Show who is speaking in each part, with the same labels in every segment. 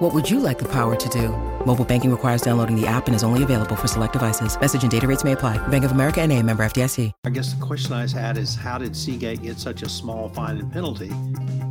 Speaker 1: What would you like the power to do? Mobile banking requires downloading the app and is only available for select devices. Message and data rates may apply. Bank of America and a member FDIC.
Speaker 2: I guess the question I had is how did Seagate get such a small fine and penalty?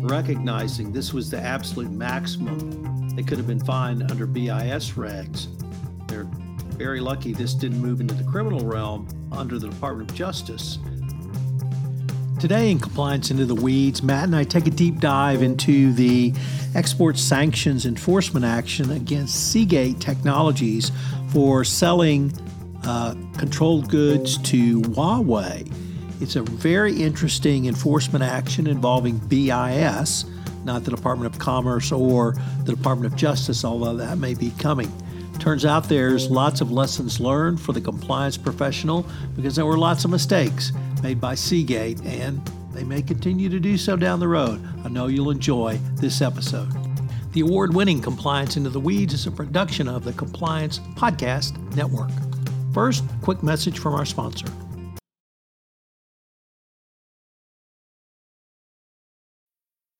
Speaker 2: Recognizing this was the absolute maximum they could have been fined under BIS regs. They're very lucky this didn't move into the criminal realm under the Department of Justice. Today, in Compliance Into the Weeds, Matt and I take a deep dive into the export sanctions enforcement action against Seagate Technologies for selling uh, controlled goods to Huawei. It's a very interesting enforcement action involving BIS not the Department of Commerce or the Department of Justice, although that may be coming. Turns out there's lots of lessons learned for the compliance professional because there were lots of mistakes made by Seagate, and they may continue to do so down the road. I know you'll enjoy this episode. The award winning Compliance Into the Weeds is a production of the Compliance Podcast Network. First, quick message from our sponsor.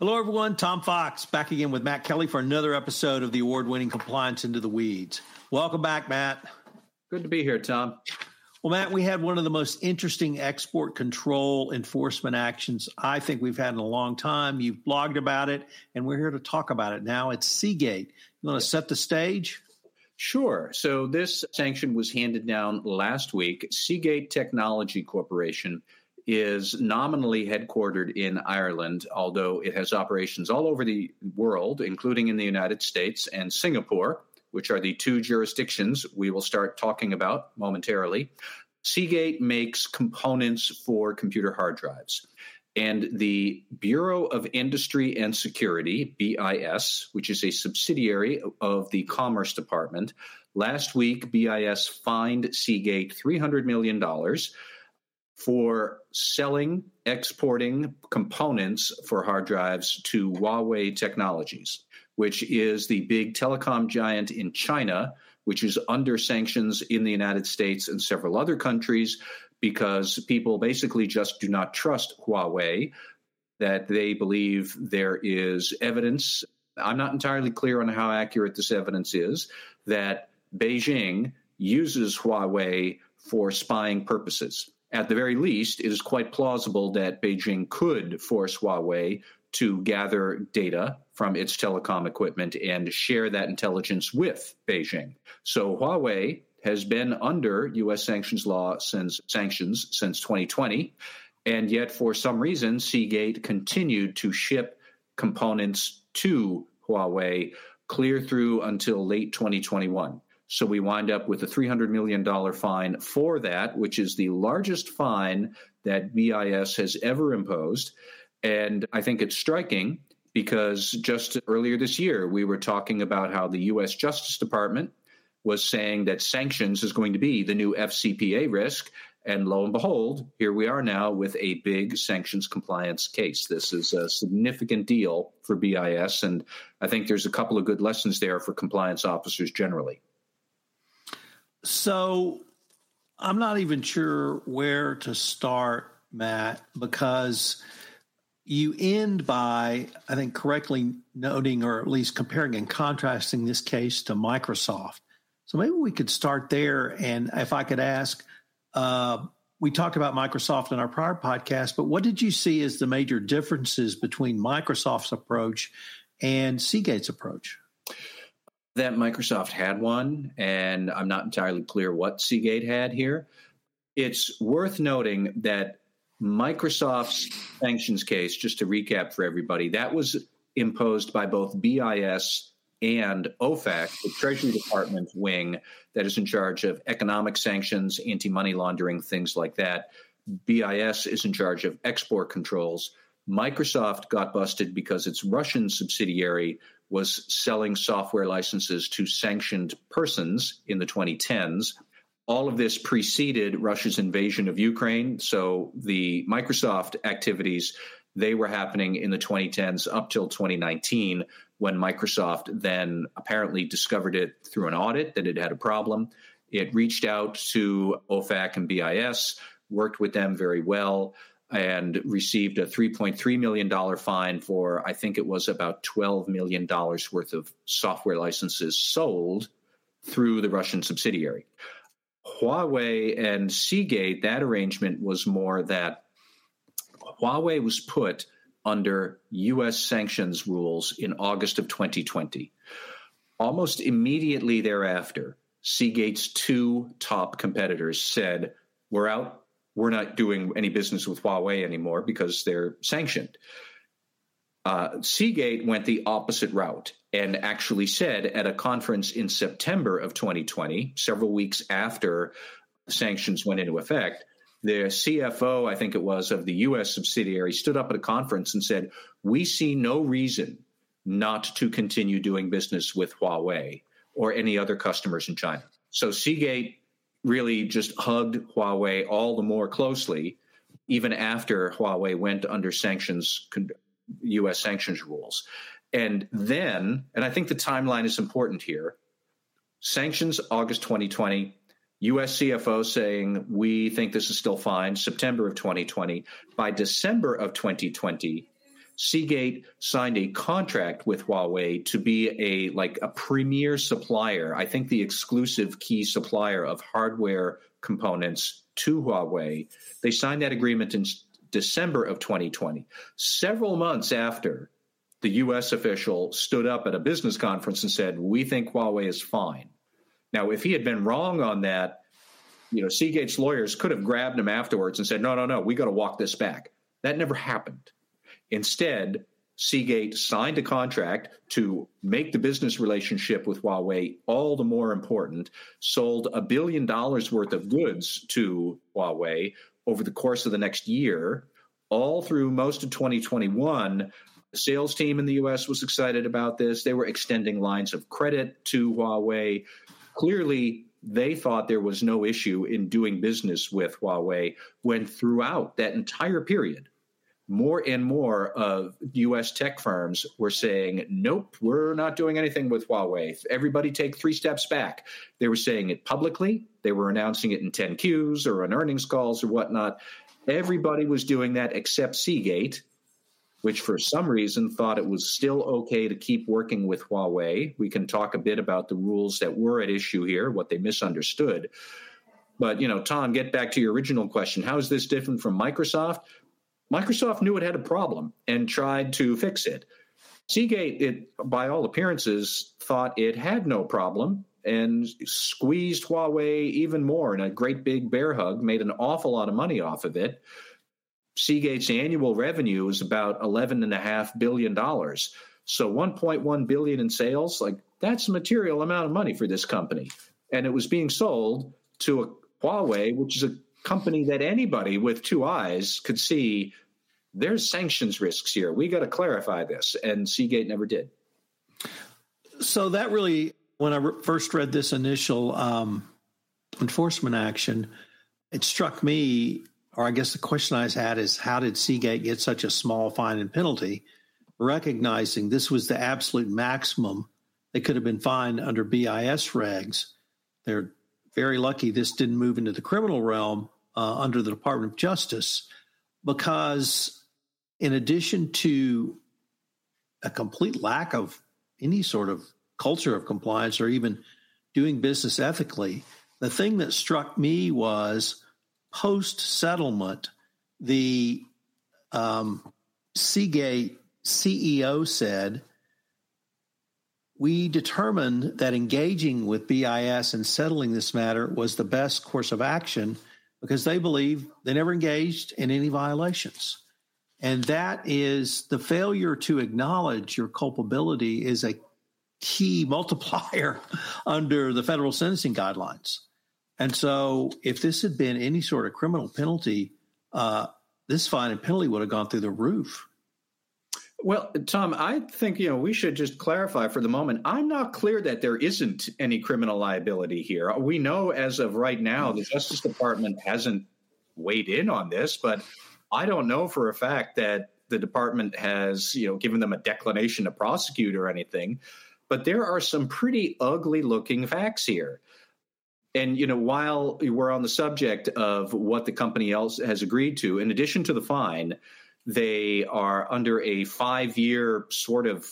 Speaker 2: Hello, everyone. Tom Fox back again with Matt Kelly for another episode of the award winning Compliance Into the Weeds. Welcome back, Matt.
Speaker 3: Good to be here, Tom.
Speaker 2: Well, Matt, we had one of the most interesting export control enforcement actions I think we've had in a long time. You've blogged about it, and we're here to talk about it now. It's Seagate. You want to set the stage?
Speaker 3: Sure. So, this sanction was handed down last week. Seagate Technology Corporation is nominally headquartered in Ireland, although it has operations all over the world, including in the United States and Singapore, which are the two jurisdictions we will start talking about momentarily. Seagate makes components for computer hard drives. And the Bureau of Industry and Security, BIS, which is a subsidiary of the Commerce Department, last week BIS fined Seagate $300 million for selling, exporting components for hard drives to Huawei Technologies, which is the big telecom giant in China, which is under sanctions in the United States and several other countries because people basically just do not trust Huawei, that they believe there is evidence. I'm not entirely clear on how accurate this evidence is that Beijing uses Huawei for spying purposes at the very least, it is quite plausible that Beijing could force Huawei to gather data from its telecom equipment and share that intelligence with Beijing. So Huawei has been under U.S. sanctions law since sanctions since 2020, and yet for some reason Seagate continued to ship components to Huawei clear through until late 2021. So we wind up with a $300 million fine for that, which is the largest fine that BIS has ever imposed. And I think it's striking because just earlier this year, we were talking about how the U.S. Justice Department was saying that sanctions is going to be the new FCPA risk. And lo and behold, here we are now with a big sanctions compliance case. This is a significant deal for BIS. And I think there's a couple of good lessons there for compliance officers generally.
Speaker 2: So I'm not even sure where to start, Matt, because you end by, I think, correctly noting or at least comparing and contrasting this case to Microsoft. So maybe we could start there. And if I could ask, uh, we talked about Microsoft in our prior podcast, but what did you see as the major differences between Microsoft's approach and Seagate's approach?
Speaker 3: That Microsoft had one, and I'm not entirely clear what Seagate had here. It's worth noting that Microsoft's sanctions case, just to recap for everybody, that was imposed by both BIS and OFAC, the Treasury Department wing that is in charge of economic sanctions, anti money laundering, things like that. BIS is in charge of export controls. Microsoft got busted because its Russian subsidiary was selling software licenses to sanctioned persons in the 2010s. All of this preceded Russia's invasion of Ukraine. So the Microsoft activities, they were happening in the 2010s up till 2019 when Microsoft then apparently discovered it through an audit that it had a problem. It reached out to OFAC and BIS, worked with them very well and received a $3.3 million fine for, I think it was about $12 million worth of software licenses sold through the Russian subsidiary. Huawei and Seagate, that arrangement was more that Huawei was put under U.S. sanctions rules in August of 2020. Almost immediately thereafter, Seagate's two top competitors said, We're out we're not doing any business with Huawei anymore because they're sanctioned. Uh, Seagate went the opposite route and actually said at a conference in September of 2020, several weeks after sanctions went into effect, the CFO, I think it was, of the US subsidiary stood up at a conference and said, We see no reason not to continue doing business with Huawei or any other customers in China. So Seagate really just hugged Huawei all the more closely, even after Huawei went under sanctions, U.S. sanctions rules. And then, and I think the timeline is important here sanctions, August 2020. US CFO saying, we think this is still fine, September of 2020. By December of 2020, Seagate signed a contract with Huawei to be a like a premier supplier. I think the exclusive key supplier of hardware components to Huawei. They signed that agreement in December of 2020. Several months after the US official stood up at a business conference and said, "We think Huawei is fine." Now, if he had been wrong on that, you know, Seagate's lawyers could have grabbed him afterwards and said, "No, no, no, we got to walk this back." That never happened. Instead, Seagate signed a contract to make the business relationship with Huawei all the more important, sold a billion dollars worth of goods to Huawei over the course of the next year, all through most of 2021. The sales team in the US was excited about this. They were extending lines of credit to Huawei. Clearly, they thought there was no issue in doing business with Huawei when throughout that entire period, more and more of US tech firms were saying, nope, we're not doing anything with Huawei. Everybody take three steps back. They were saying it publicly, they were announcing it in 10Qs or on earnings calls or whatnot. Everybody was doing that except Seagate, which for some reason thought it was still okay to keep working with Huawei. We can talk a bit about the rules that were at issue here, what they misunderstood. But, you know, Tom, get back to your original question. How is this different from Microsoft? Microsoft knew it had a problem and tried to fix it. Seagate, it, by all appearances, thought it had no problem and squeezed Huawei even more in a great big bear hug, made an awful lot of money off of it. Seagate's annual revenue is about $11.5 billion. So 1.1 billion in sales, like that's a material amount of money for this company. And it was being sold to a Huawei, which is a company that anybody with two eyes could see there's sanctions risks here. We got to clarify this. And Seagate never did.
Speaker 2: So that really, when I re- first read this initial um, enforcement action, it struck me, or I guess the question I had is how did Seagate get such a small fine and penalty, recognizing this was the absolute maximum they could have been fined under BIS regs? They're very lucky this didn't move into the criminal realm uh, under the Department of Justice because, in addition to a complete lack of any sort of culture of compliance or even doing business ethically, the thing that struck me was post settlement, the um, Seagate CEO said, we determined that engaging with BIS and settling this matter was the best course of action because they believe they never engaged in any violations. And that is the failure to acknowledge your culpability is a key multiplier under the federal sentencing guidelines. And so, if this had been any sort of criminal penalty, uh, this fine and penalty would have gone through the roof.
Speaker 3: Well, Tom, I think you know we should just clarify for the moment. I'm not clear that there isn't any criminal liability here. We know as of right now the Justice Department hasn't weighed in on this, but I don't know for a fact that the department has you know given them a declination to prosecute or anything. But there are some pretty ugly looking facts here. And you know, while we're on the subject of what the company else has agreed to, in addition to the fine, they are under a five year sort of,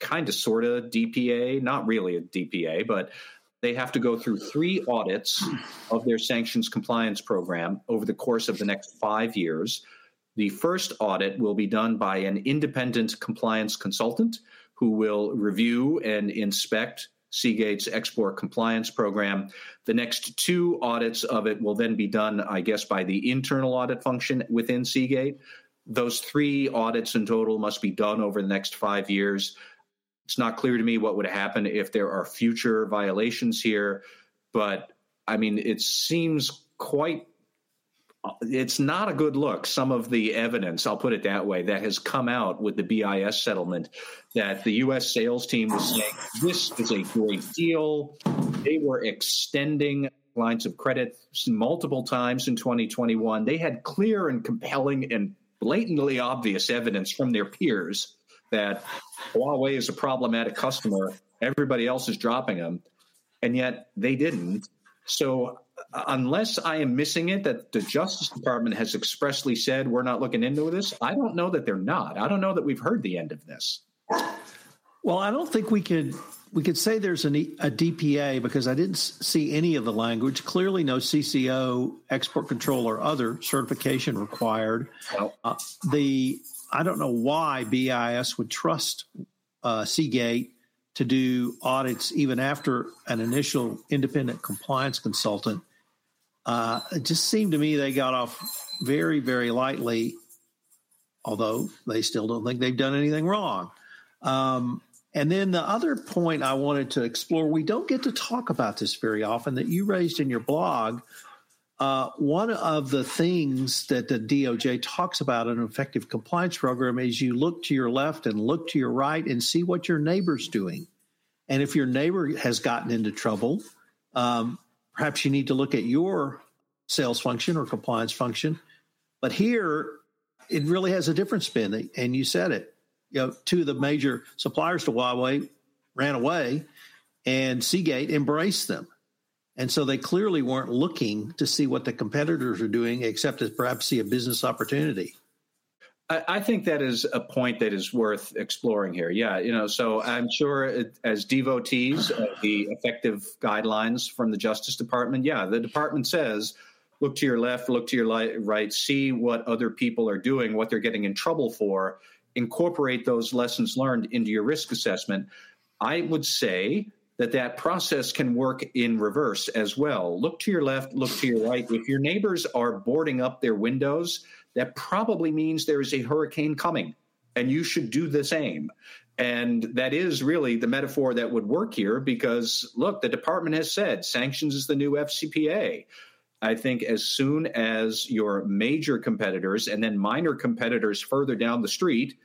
Speaker 3: kind of, sort of DPA, not really a DPA, but they have to go through three audits of their sanctions compliance program over the course of the next five years. The first audit will be done by an independent compliance consultant who will review and inspect Seagate's export compliance program. The next two audits of it will then be done, I guess, by the internal audit function within Seagate. Those three audits in total must be done over the next five years. It's not clear to me what would happen if there are future violations here, but I mean, it seems quite it's not a good look. Some of the evidence, I'll put it that way, that has come out with the BIS settlement that the U.S. sales team was saying this is a great deal. They were extending lines of credit multiple times in 2021. They had clear and compelling and blatantly obvious evidence from their peers that Huawei is a problematic customer. Everybody else is dropping them. And yet they didn't. So, uh, unless I am missing it, that the Justice Department has expressly said we're not looking into this, I don't know that they're not. I don't know that we've heard the end of this.
Speaker 2: Well, I don't think we could we could say there's an, a DPA because I didn't see any of the language. Clearly, no CCO, export control, or other certification required. Uh, the I don't know why BIS would trust uh, Seagate to do audits even after an initial independent compliance consultant. Uh, it just seemed to me they got off very, very lightly, although they still don't think they've done anything wrong. Um, and then the other point I wanted to explore, we don't get to talk about this very often, that you raised in your blog. Uh, one of the things that the DOJ talks about in an effective compliance program is you look to your left and look to your right and see what your neighbor's doing. And if your neighbor has gotten into trouble, um, perhaps you need to look at your sales function or compliance function. But here, it really has a different spin, and you said it you know, two of the major suppliers to Huawei ran away, and Seagate embraced them. And so they clearly weren't looking to see what the competitors are doing, except as perhaps see a business opportunity.
Speaker 3: I think that is a point that is worth exploring here. Yeah, you know, so I'm sure it, as devotees of uh, the effective guidelines from the Justice Department, yeah, the department says look to your left, look to your right, see what other people are doing, what they're getting in trouble for, incorporate those lessons learned into your risk assessment. I would say that that process can work in reverse as well. Look to your left, look to your right. If your neighbors are boarding up their windows, that probably means there is a hurricane coming, and you should do the same. And that is really the metaphor that would work here because, look, the department has said sanctions is the new FCPA. I think as soon as your major competitors and then minor competitors further down the street,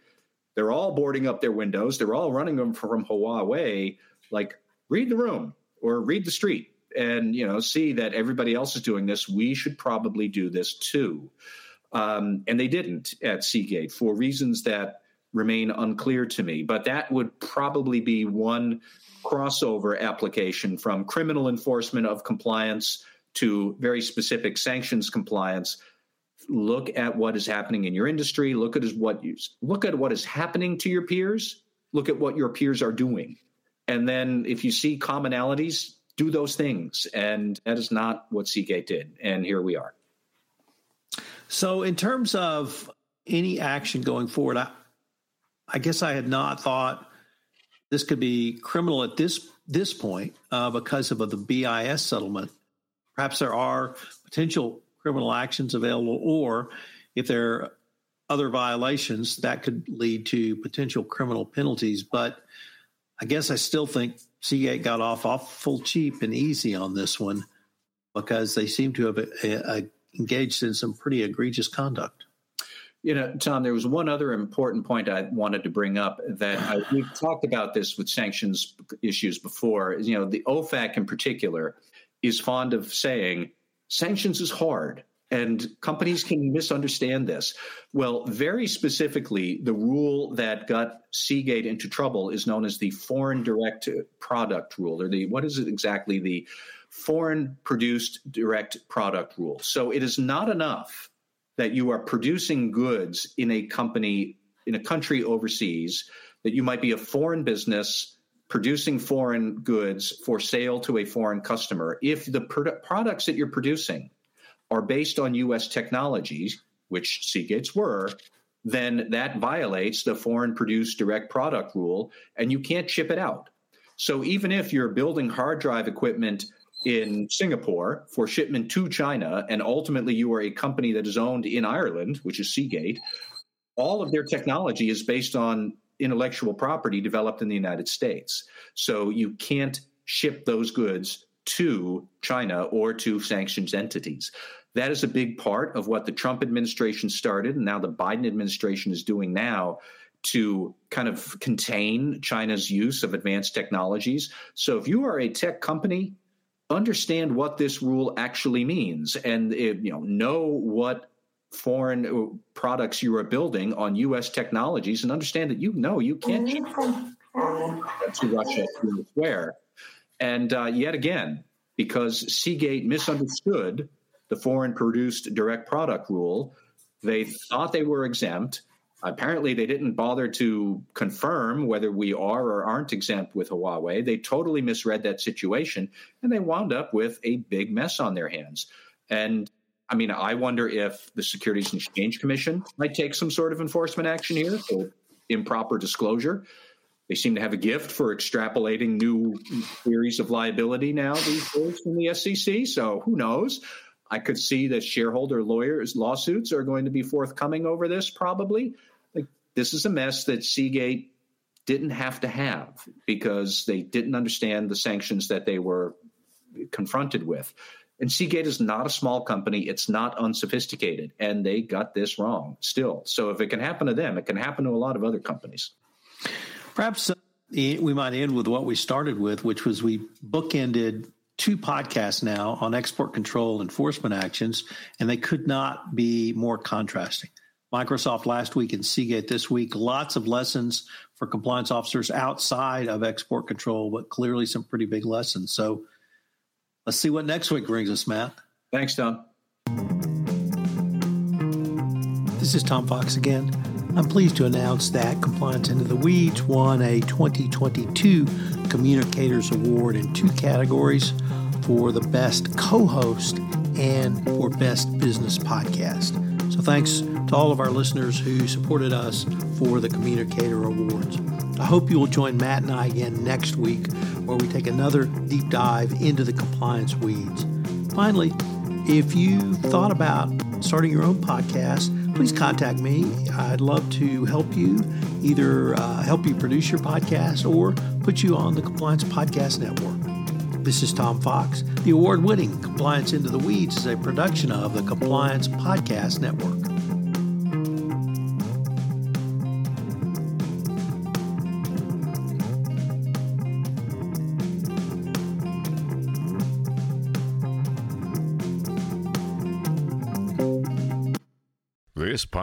Speaker 3: they're all boarding up their windows, they're all running them from Huawei. Like, read the room or read the street and you know see that everybody else is doing this. We should probably do this too. Um, and they didn't at Seagate for reasons that remain unclear to me. But that would probably be one crossover application from criminal enforcement of compliance to very specific sanctions compliance look at what is happening in your industry look at what you look at what is happening to your peers look at what your peers are doing. And then if you see commonalities do those things. And that is not what seagate did. And here we are.
Speaker 2: So in terms of any action going forward i, I guess i had not thought this could be criminal at this this point uh, because of the BIS settlement. Perhaps there are potential criminal actions available, or if there are other violations, that could lead to potential criminal penalties. But I guess I still think Seagate got off awful cheap and easy on this one because they seem to have uh, uh, engaged in some pretty egregious conduct.
Speaker 3: You know, Tom, there was one other important point I wanted to bring up that I, we've talked about this with sanctions issues before. You know, the OFAC in particular is fond of saying sanctions is hard and companies can misunderstand this. Well, very specifically, the rule that got Seagate into trouble is known as the foreign direct product rule, or the what is it exactly? The foreign produced direct product rule. So it is not enough that you are producing goods in a company in a country overseas that you might be a foreign business producing foreign goods for sale to a foreign customer if the pro- products that you're producing are based on US technologies which Seagate's were then that violates the foreign produced direct product rule and you can't ship it out. So even if you're building hard drive equipment in Singapore for shipment to China, and ultimately you are a company that is owned in Ireland, which is Seagate, all of their technology is based on intellectual property developed in the United States. So you can't ship those goods to China or to sanctions entities. That is a big part of what the Trump administration started, and now the Biden administration is doing now to kind of contain China's use of advanced technologies. So if you are a tech company understand what this rule actually means and eh, you know know what foreign uh, products you are building on U.S. technologies and understand that you know you can't ship to Russia where. And uh, yet again, because Seagate misunderstood the foreign produced direct product rule, they thought they were exempt. Apparently, they didn't bother to confirm whether we are or aren't exempt with Huawei. They totally misread that situation, and they wound up with a big mess on their hands. And I mean, I wonder if the Securities and Exchange Commission might take some sort of enforcement action here for improper disclosure. They seem to have a gift for extrapolating new theories of liability now these days from the SEC. So who knows? I could see that shareholder lawyers lawsuits are going to be forthcoming over this probably. This is a mess that Seagate didn't have to have because they didn't understand the sanctions that they were confronted with. And Seagate is not a small company. It's not unsophisticated. And they got this wrong still. So if it can happen to them, it can happen to a lot of other companies.
Speaker 2: Perhaps uh, we might end with what we started with, which was we bookended two podcasts now on export control enforcement actions, and they could not be more contrasting. Microsoft last week and Seagate this week. Lots of lessons for compliance officers outside of export control, but clearly some pretty big lessons. So let's see what next week brings us, Matt.
Speaker 3: Thanks, Tom.
Speaker 2: This is Tom Fox again. I'm pleased to announce that Compliance Into the Weeds won a 2022 Communicators Award in two categories for the best co host and for best business podcast. So thanks to all of our listeners who supported us for the Communicator Awards. I hope you will join Matt and I again next week where we take another deep dive into the compliance weeds. Finally, if you thought about starting your own podcast, please contact me. I'd love to help you, either uh, help you produce your podcast or put you on the Compliance Podcast Network. This is Tom Fox. The award winning Compliance Into the Weeds is a production of the Compliance Podcast Network.